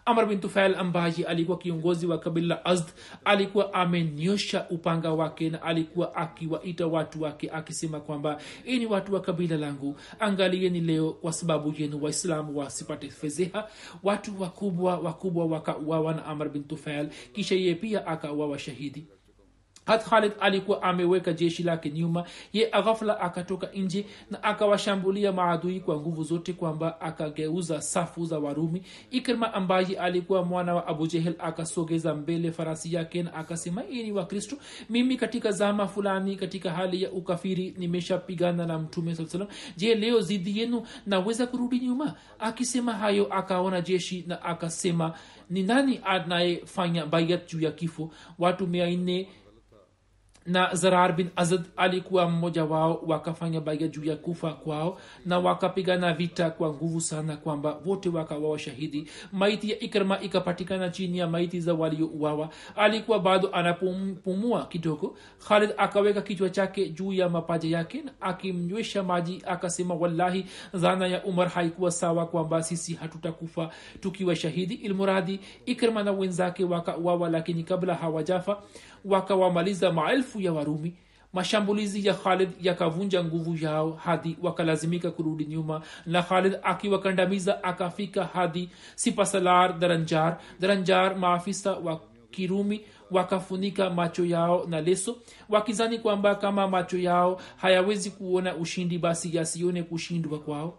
[SPEAKER 1] amr bin tufail ambaye alikuwa kiongozi wa kabila la azd alikuwa amenyosha upanga wake na alikuwa akiwaita watu wake akisema kwamba ini watu wa kabila langu. Angalieni leo kwa sababu yenu waislamu wasipate fedheha. Watu wakubwa wakubwa wakauawa na amr bin tufail kisha yeye pia akauawa shahidi hat khalid alikuwa ameweka jeshi lake nyuma ye ghafla akatoka nje na akawashambulia maadui kwa nguvu zote kwamba akageuza safu za warumi. Ikrima ambaye alikuwa mwana wa abu akasogeza mbele farasi yake na akasema ini wa kristo mimi katika zama fulani katika hali ya ukafiri nimeshapigana na mtume saa salam je leo zidi yenu naweza kurudi nyuma? Akisema hayo akaona jeshi na akasema ni nani anayefanya bayat juu ya kifo? Watu mia nne na zarar bin azad alikuwa mmoja wao wakafanya baya juu ya kufa kwao na wakapigana vita kwa nguvu sana kwamba wote wakawawa shahidi. Maiti ya ikrma ikapatikana chini ya maiti za waliouawa. Alikuwa bado anapumua kidogo khalid akaweka kichwa chake juu ya mapaja yake akimnywesha maji akasema wallahi dhana ya umar haikuwa sawa kwamba sisi hatutakufa tukiwa shahidi. Ilmuradi ikrma na wenzake wakauawa lakini kabla hawajafa wakawamaliza maelfu ya warumi. Mashambulizi ya khalid yakavunja nguvu yao hadi wakalazimika kurudi nyuma na khalid akiwakandamiza akafika hadi sipasalar daranjar daranjar maafisa wa kirumi wakafunika macho yao na leso wakizani kwamba kama macho yao hayawezi kuona ushindi basi yasione kushindwa kwao.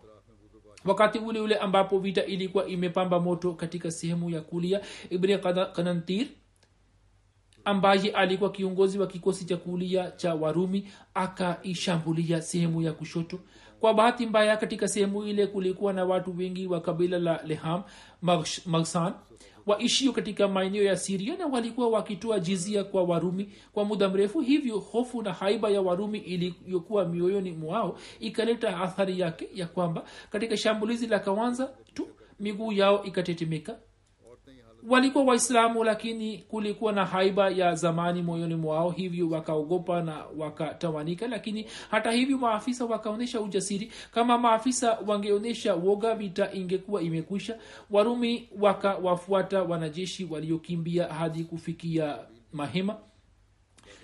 [SPEAKER 1] Wakati ule ule ambapo vita ilikuwa imepamba moto katika sehemu ya kulia ibn kanantir ambaye alikuwa kiongozi wa kikosi cha kulia cha warumi akaishambulia sehemu ya kushoto. Kwa bahati mbaya katika sehemu ile kulikuwa na watu wengi wa kabila la leham magsan waishio katika maeneo ya siria na walikuwa wakitoa jizia kwa warumi kwa muda mrefu. Hivyo hofu na haiba ya warumi iliyokuwa mioyoni mwao ikaleta athari yake ya kwamba katika shambulizi la kawanza tu miguu yao ikatetemeka walikuwa waislamu lakini kulikuwa na haiba ya zamani moyoni mwao hivyo wakaogopa na wakatawanika lakini hata hivyo maafisa wakaonyesha ujasiri. Kama maafisa wangeonyesha woga vita ingekuwa imekwisha. Warumi wakawafuata wanajeshi waliokimbia hadi kufikia mahema.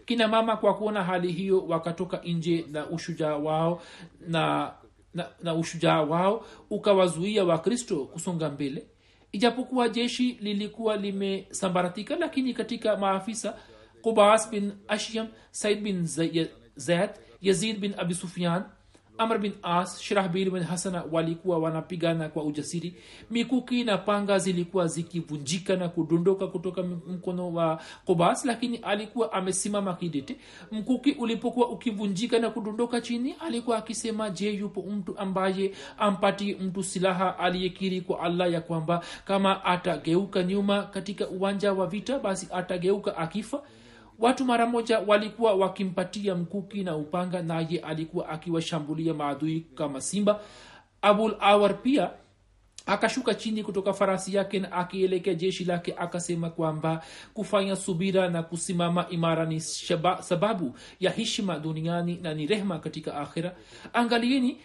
[SPEAKER 1] Kina mama kwa kuona hali hiyo wakatoka nje na ushujaa wao na, na, na ushujaa wao ukawazuia wakristo kusonga mbele ijapokuwa jeshi lilikuwa limesambaratika lakini katika maafisa qubas bin ashyam said bin zaid yazid bin abi sufyan amr bin as shirahbil bin hasana walikuwa wanapigana kwa ujasiri. Mikuki na panga zilikuwa zikivunjika na kudondoka kutoka mkono wa kobas lakini alikuwa amesimama kidete. Mkuki ulipokuwa ukivunjika na kudondoka chini alikuwa akisema je yupo mtu ambaye ampatie mtu silaha aliyekiri kwa allah ya kwamba kama atageuka nyuma katika uwanja wa vita basi atageuka akifa watu mara moja walikuwa wakimpatia mkuki na upanga naye alikuwa akiwashambulia maadui kama simba. Abul awar pia akashuka chini kutoka farasi yake na akielekea jeshi lake akasema kwamba kufanya subira na kusimama imara ni shaba, sababu ya heshima duniani na ni rehma katika akhira angalieni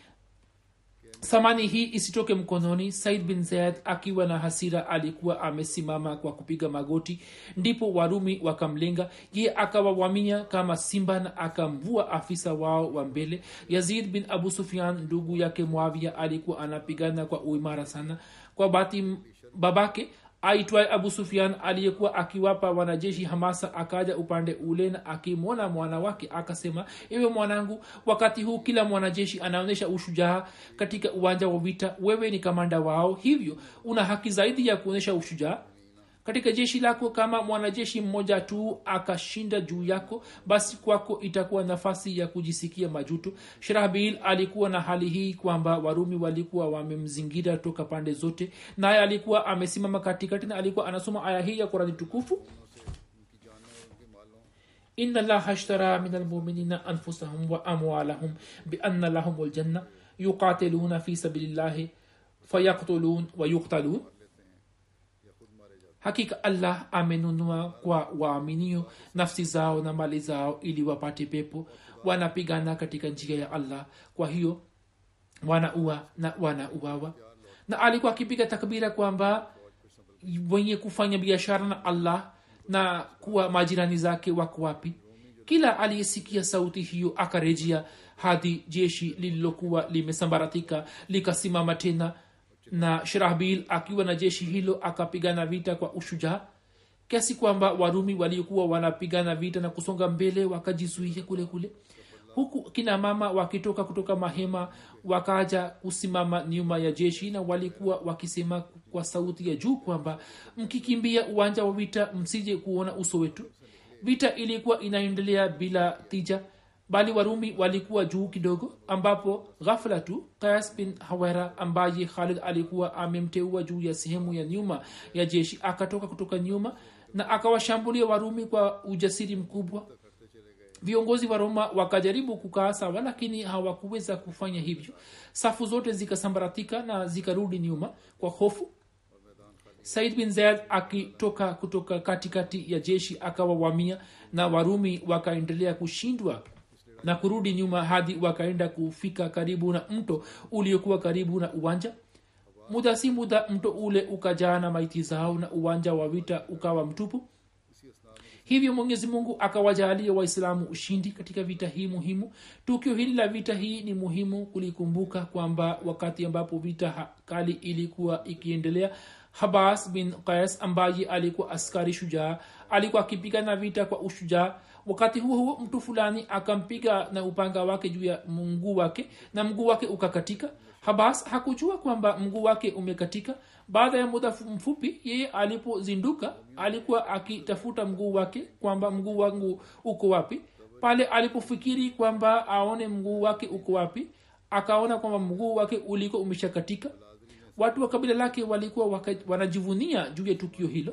[SPEAKER 1] samani hii isitoke mkononi said bin zayad akiwa na hasira alikuwa amesimama kwa kupiga magoti ndipo warumi wakamlenga. Ye akawawamia kama simba na akamvua afisa wao wa mbele. Yazid bin abu sufian ndugu yake mwavia alikuwa anapigana kwa uimara sana. Kwa bati babake aitwaye abu sufian aliyekuwa akiwapa wanajeshi hamasa akaja upande ule na akimwona mwana wake akasema ewe mwanangu wakati huu kila mwanajeshi anaonyesha ushujaa katika uwanja wa vita wewe ni kamanda wao hivyo una haki zaidi ya kuonyesha ushujaa katika jeshi lako kama mwanajeshi mmoja tu akashinda juu yako basi kwako itakuwa nafasi ya kujisikia majuto shrahbil alikuwa na hali hii kwamba warumi walikuwa wamemzingira toka pande zote naye alikuwa amesimama katikati na alikuwa anasoma aya hii ya kurani tukufu إن الله اشترى من المؤمنين أنفسهم وأموالهم بأن لهم الجنة يقاتلون في سبيل الله فيقتلون ويقتلون hakika allah amenunua kwa waaminio nafsi zao na mali zao ili wapate pepo. Wanapigana katika njia ya allah. Kwa hiyo wanaua na wanauawa. Na alikuwa akipiga takbira kwamba wenye kufanya biashara na allah na kuwa majirani zake wako wapi? Kila aliyesikia sauti hiyo akarejea hadi jeshi lililokuwa limesambaratika likasimama tena na shirahbil akiwa na jeshi hilo akapigana vita kwa ushujaa kiasi kwamba warumi waliokuwa wanapigana vita na kusonga mbele wakajizuia kule kule huku kina mama wakitoka kutoka mahema wakaja kusimama nyuma ya jeshi na walikuwa wakisema kwa sauti ya juu kwamba mkikimbia uwanja wa vita msije kuona uso wetu. Vita ilikuwa inaendelea bila tija bali warumi walikuwa juu kidogo ambapo ghafla tu qais bin hawera ambaye khalid alikuwa amemteua juu ya sehemu ya nyuma ya jeshi akatoka kutoka nyuma na akawashambulia warumi kwa ujasiri mkubwa. Viongozi wa roma wakajaribu kukaa sawa lakini hawakuweza kufanya hivyo. Safu zote zikasambaratika na zikarudi nyuma kwa hofu. Said bin zaid akitoka kutoka katikati ya jeshi akawawamia na warumi wakaendelea kushindwa na kurudi nyuma hadi wakaenda kufika karibu na mto uliokuwa karibu na uwanja? Muda si muda mto ule ukajaa na maiti zao na uwanja wa vita ukawa mtupu? Hivyo mwenyezi mungu akawajalia waislamu ushindi katika vita hii muhimu. Tukio hili la vita hii ni muhimu kulikumbuka kwamba wakati ambapo vita kali ilikuwa ikiendelea habas bin qais ambaye alikuwa askari shujaa alikuwa akipigana vita kwa ushujaa wakati huo huo mtu fulani akampiga na upanga wake juu ya mguu wake na mguu wake ukakatika. Habas hakujua kwamba mguu wake umekatika. Baada ya muda mfupi yeye alipozinduka alikuwa akitafuta mguu wake kwamba mguu wangu uko wapi. Pale alipofikiri kwamba aone mguu wake uko wapi akaona kwamba mguu wake uliko umeshakatika. Watu wa kabila lake walikuwa wanajivunia juu ya tukio hilo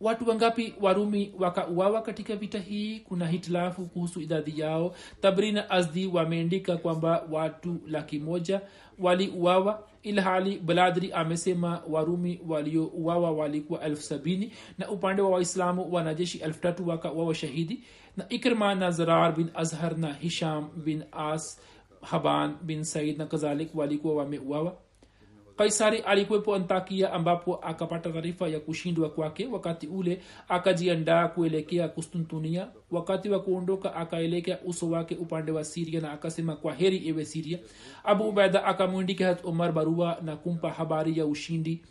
[SPEAKER 1] watu wangapi warumi wakauawa katika vita hii? Kuna hitilafu kuhusu idadi yao. Tabri na azdi wameandika kwamba watu laki moja waliuawa ilhali baladri amesema warumi waliouawa walikuwa elfu sabini na upande wa waislamu wanajeshi elfu tatu wakauawa shahidi. Na ikrma na zarar bin azhar na hisham bin as haban bin said na kadhalik walikuwa wameuawa kaisari alikuwepo antakia ambapo akapata taarifa ya kushindwa kwake wakati ule akajiandaa kuelekea kustuntunia. Wakati wa kuondoka akaelekea uso wake upande wa siria na akasema kwa heri iwe siria abu ubaida akamwindika hat umar barua na kumpa habari ya ushindi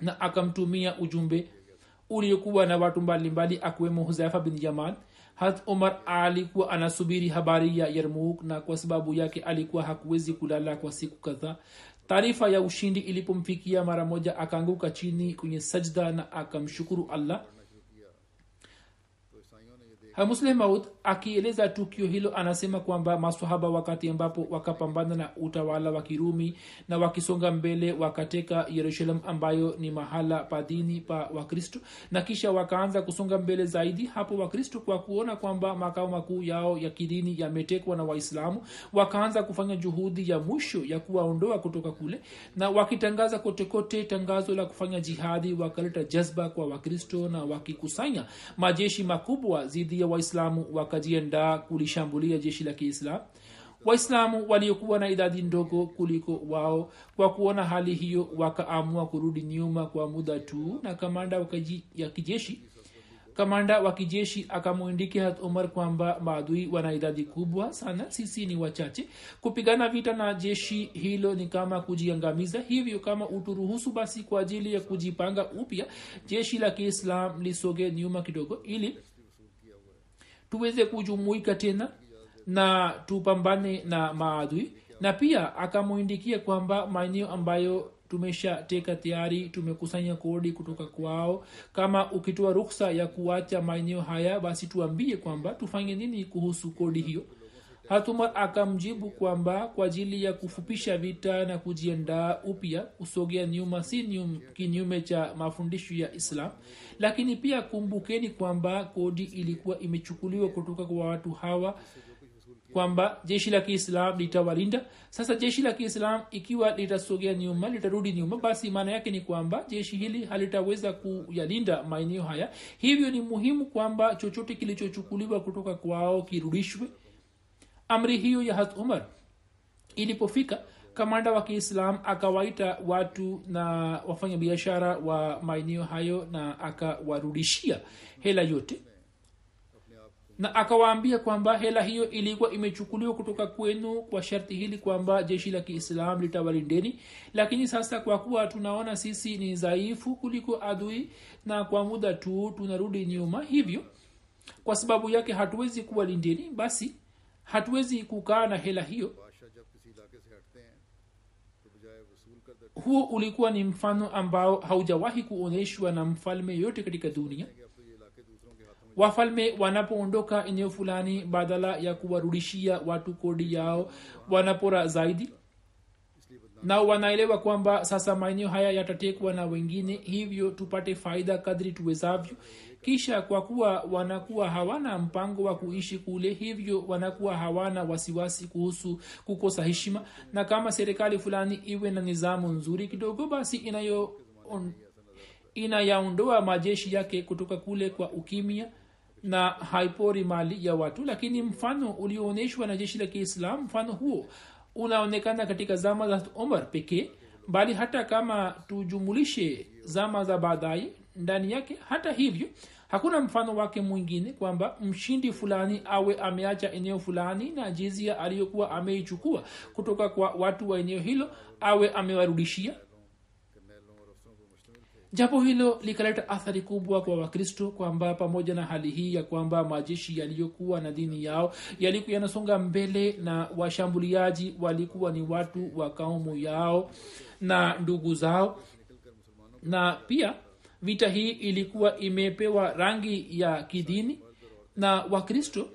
[SPEAKER 1] na akamtumia ujumbe uliokuwa na watu mbalimbali akiwemo huzaifa bin yaman. Hat umar alikuwa anasubiri habari ya yarmuk na kwa sababu yake alikuwa hakuwezi kulala kwa siku kadhaa taarifa ya ushindi ilipomfikia mara moja akaanguka chini kwenye sajda na akamshukuru allah hamuslim akieleza tukio hilo anasema kwamba masahaba wakati ambapo wakapambana na utawala wa kirumi na wakisonga mbele wakateka yerusalem ambayo ni mahala pa dini pa wakristo na kisha wakaanza kusonga mbele zaidi hapo wakristo kwa kuona kwamba makao makuu yao ya kidini yametekwa na waislamu. Wakaanza kufanya juhudi ya mwisho ya kuwaondoa kutoka kule na wakitangaza kotekote tangazo la kufanya jihadi wakaleta jazba kwa wakristo na wakikusanya majeshi makubwa zidi ya waislamu wakajiandaa kulishambulia jeshi la kiislamu waislamu waliokuwa na idadi ndogo kuliko wao kwa kuona hali hiyo wakaamua kurudi nyuma kwa muda tu na kamanda wakaji, ya kijeshi kamanda wa kijeshi akamwindiki hat umar kwamba maadui wana idadi kubwa sana sisi ni wachache. Kupigana vita na jeshi hilo ni kama kujiangamiza hivyo kama uturuhusu basi kwa ajili ya kujipanga upya jeshi la kiislam lisoge nyuma kidogo ili tuweze kujumuika tena na tupambane na maadui. Na pia akamwindikia kwamba maeneo ambayo tumeshateka tayari tumekusanya kodi kutoka kwao kama ukitoa ruksa ya kuacha maeneo haya basi tuambie kwamba tufanye nini kuhusu kodi hiyo hatumar akamjibu kwamba kwa ajili ya kufupisha vita na kujiandaa upya kusogea nyuma si nyum, kinyume cha mafundisho ya islam lakini pia kumbukeni kwamba kodi ilikuwa imechukuliwa kutoka kwa watu hawa kwamba jeshi la kiislam litawalinda. Sasa jeshi la kiislam ikiwa litasogea nyuma litarudi nyuma basi maana yake ni kwamba jeshi hili halitaweza kuyalinda maeneo haya. Hivyo ni muhimu kwamba chochote kilichochukuliwa kutoka kwao kirudishwe amri hiyo ya hat umar. Ilipofika kamanda wa kiislam akawaita watu na wafanya biashara wa maeneo hayo na akawarudishia hela yote. Na akawaambia kwamba hela hiyo ilikuwa imechukuliwa kutoka kwenu kwa sharti hili kwamba jeshi la kiislam litawalindeni lakini sasa kwa kuwa tunaona sisi ni dhaifu kuliko adui na kwa muda tu tunarudi nyuma hivyo kwa sababu yake hatuwezi kuwalindeni basi hatuwezi kukaa na hela hiyo. huo ulikuwa ni mfano ambao haujawahi kuonyeshwa na mfalme yoyote katika dunia wafalme wanapoondoka eneo fulani badala ya kuwarudishia watu kodi yao wanapora zaidi na wanaelewa kwamba sasa maeneo haya yatatekwa na wengine hivyo tupate faida kadri tuwezavyo kisha kwa kuwa wanakuwa hawana mpango wa kuishi kule hivyo wanakuwa hawana wasiwasi kuhusu kukosa heshima. Na kama serikali fulani iwe na nizamu nzuri kidogo basi inayo on, inayaondoa majeshi yake kutoka kule kwa ukimya na haipori mali ya watu. Lakini mfano ulioonyeshwa na jeshi la kiislam mfano huo unaonekana katika zama za umar pekee bali hata kama tujumulishe zama za baadaye ndani yake. Hata hivyo hakuna mfano wake mwingine kwamba mshindi fulani awe ameacha eneo fulani na jizia aliyokuwa ameichukua kutoka kwa watu wa eneo hilo awe amewarudishia. Japo hilo likaleta athari kubwa kwa wakristo kwamba pamoja na hali hii ya kwamba majeshi yaliyokuwa na dini yao yalikuwa yanasonga mbele na washambuliaji walikuwa ni watu wa kaumu yao na ndugu zao. Na pia vita hii ilikuwa imepewa rangi ya kidini na wakristo.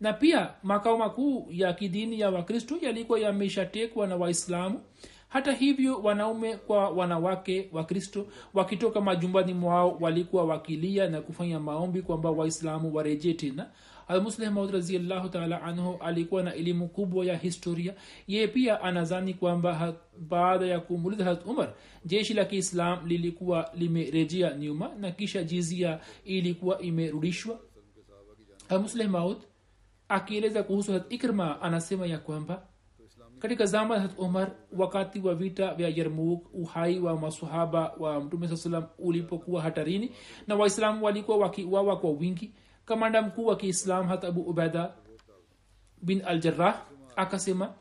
[SPEAKER 1] Na pia makao makuu ya kidini ya wakristo yalikuwa yameshatekwa na waislamu. Hata hivyo wanaume kwa wanawake wakristo wakitoka majumbani mwao walikuwa wakilia na kufanya maombi kwamba waislamu warejee tena almuslehmaud raziallahu taala anhu alikuwa na elimu kubwa ya historia. Ye pia anazani kwamba baada ya kumuliza harat umar jeshi la kiislam lilikuwa limerejea nyuma na kisha jizia ilikuwa imerudishwa. Almuslehmaud akieleza kuhusu harat ikrma anasema ya kwamba katika zama ya umar wakati wa vita vya yarmuk uhai wa masahaba wa mtume saa salam ulipokuwa hatarini na waislamu walikuwa wakiwawa kwa wingi kamanda mkuu wa kiislam hat abu ubeda bin al jarrah akasema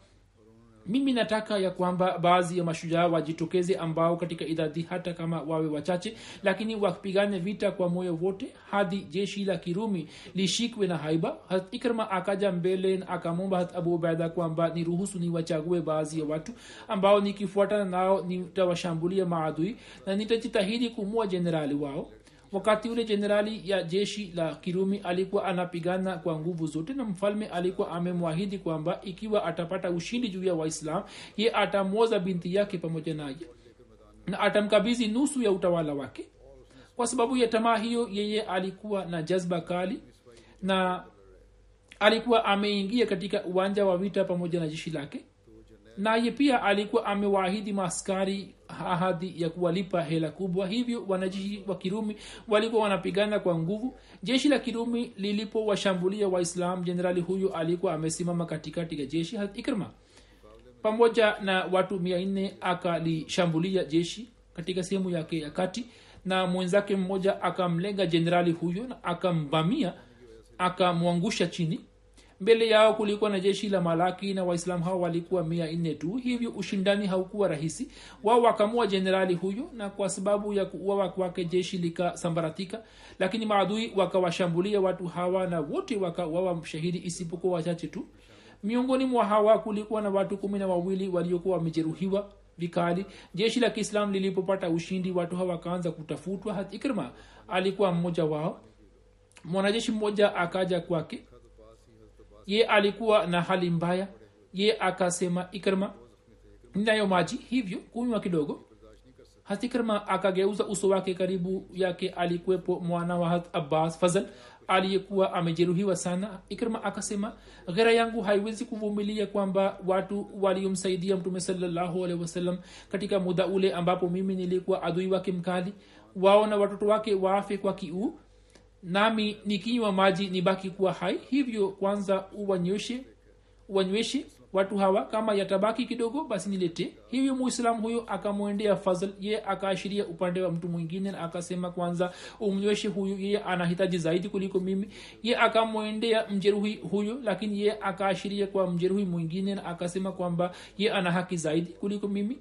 [SPEAKER 1] mimi nataka ya kwamba baadhi ya mashujaa wajitokeze ambao katika idadi hata kama wawe wachache lakini wapigane vita kwa moyo wote hadi jeshi la kirumi lishikwe na haiba. Hat ikrma akaja mbele akamwomba hat abu ubaida kwamba ni ruhusu ni baadhi ya watu ambao nikifuatana nao nitawashambulia maadui na nitajitahidi kumua jenerali wao wakati ule jenerali ya jeshi la kirumi alikuwa anapigana kwa nguvu zote na mfalme alikuwa amemwahidi kwamba ikiwa atapata ushindi juu ya waislam ye atamwoza binti yake pamoja naye na atamkabizi nusu ya utawala wake. Kwa sababu ya tamaa hiyo yeye alikuwa na jazba kali na alikuwa ameingia katika uwanja wa vita pamoja na jeshi lake naye pia alikuwa amewaahidi maaskari ahadi ya kuwalipa hela kubwa. Hivyo wanajeshi wa kirumi walikuwa wanapigana kwa nguvu. Jeshi la kirumi lilipowashambulia waislam jenerali huyo alikuwa amesimama katikati ya jeshi. Ikrma pamoja na watu mia nne akalishambulia jeshi katika sehemu yake ya kati na mwenzake mmoja akamlenga jenerali huyo na akamvamia akamwangusha chini mbele yao kulikuwa na jeshi la malaki na waislam hao walikuwa mia nne tu. Hivyo ushindani haukuwa rahisi. Wao wakamua jenerali huyo na kwa sababu ya kuuawa kwake jeshi likasambaratika. Lakini maadui wakawashambulia watu hawa na wote wakauawa shahidi isipokuwa wachache tu. Miongoni mwa hawa kulikuwa na watu kumi na wawili waliokuwa wamejeruhiwa vikali. Jeshi la kiislam lilipopata ushindi watu hawa wakaanza kutafutwa. Hat ikrima alikuwa mmoja wao. Mwanajeshi mmoja akaja kwake ye alikuwa na hali mbaya. Ye akasema ikrma ninayo maji. Hivyo kunywa kidogo. Hatikrma akageuza uso wake karibu yake alikuwepo mwana wa abbas fazal aliyekuwa amejeruhiwa sana. Ikrma akasema ghera yangu haiwezi kuvumilia kwamba watu waliomsaidia mtume salallahu alehi katika muda ule ambapo mimi nilikuwa adui wake mkali. Waona watoto wake waafe kwa kiu nami nikinywa maji nibaki kuwa hai. Hivyo kwanza uwanyweshe uwanyweshe watu hawa. Kama yatabaki kidogo basi nilete. Hivyo muislamu huyo akamwendea fazl. Ye akaashiria upande wa mtu mwingine na akasema kwanza umnyweshe huyu. Yeye anahitaji zaidi kuliko mimi. Ye akamwendea mjeruhi huyo lakini ye akaashiria kwa mjeruhi mwingine na akasema kwamba ye ana haki zaidi kuliko mimi.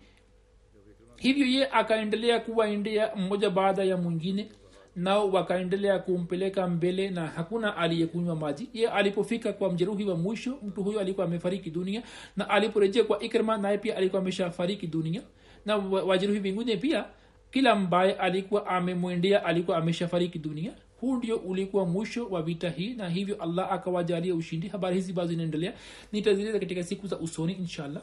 [SPEAKER 1] Hivyo ye akaendelea kuwaendea mmoja baada ya mwingine nao wakaendelea kumpeleka mbele na hakuna aliyekunywa maji. Ye alipofika kwa mjeruhi wa mwisho mtu huyo alikuwa amefariki dunia na aliporejea kwa ikrma naye pia alikuwa ameshafariki dunia. Na wajeruhi wengine pia kila mbaye alikuwa amemwendea alikuwa ameshafariki dunia. Huu ndio ulikuwa mwisho wa vita hii na hivyo allah akawajalia ushindi. Habari hizi bado zinaendelea. Nitazileza katika siku za usoni inshallah.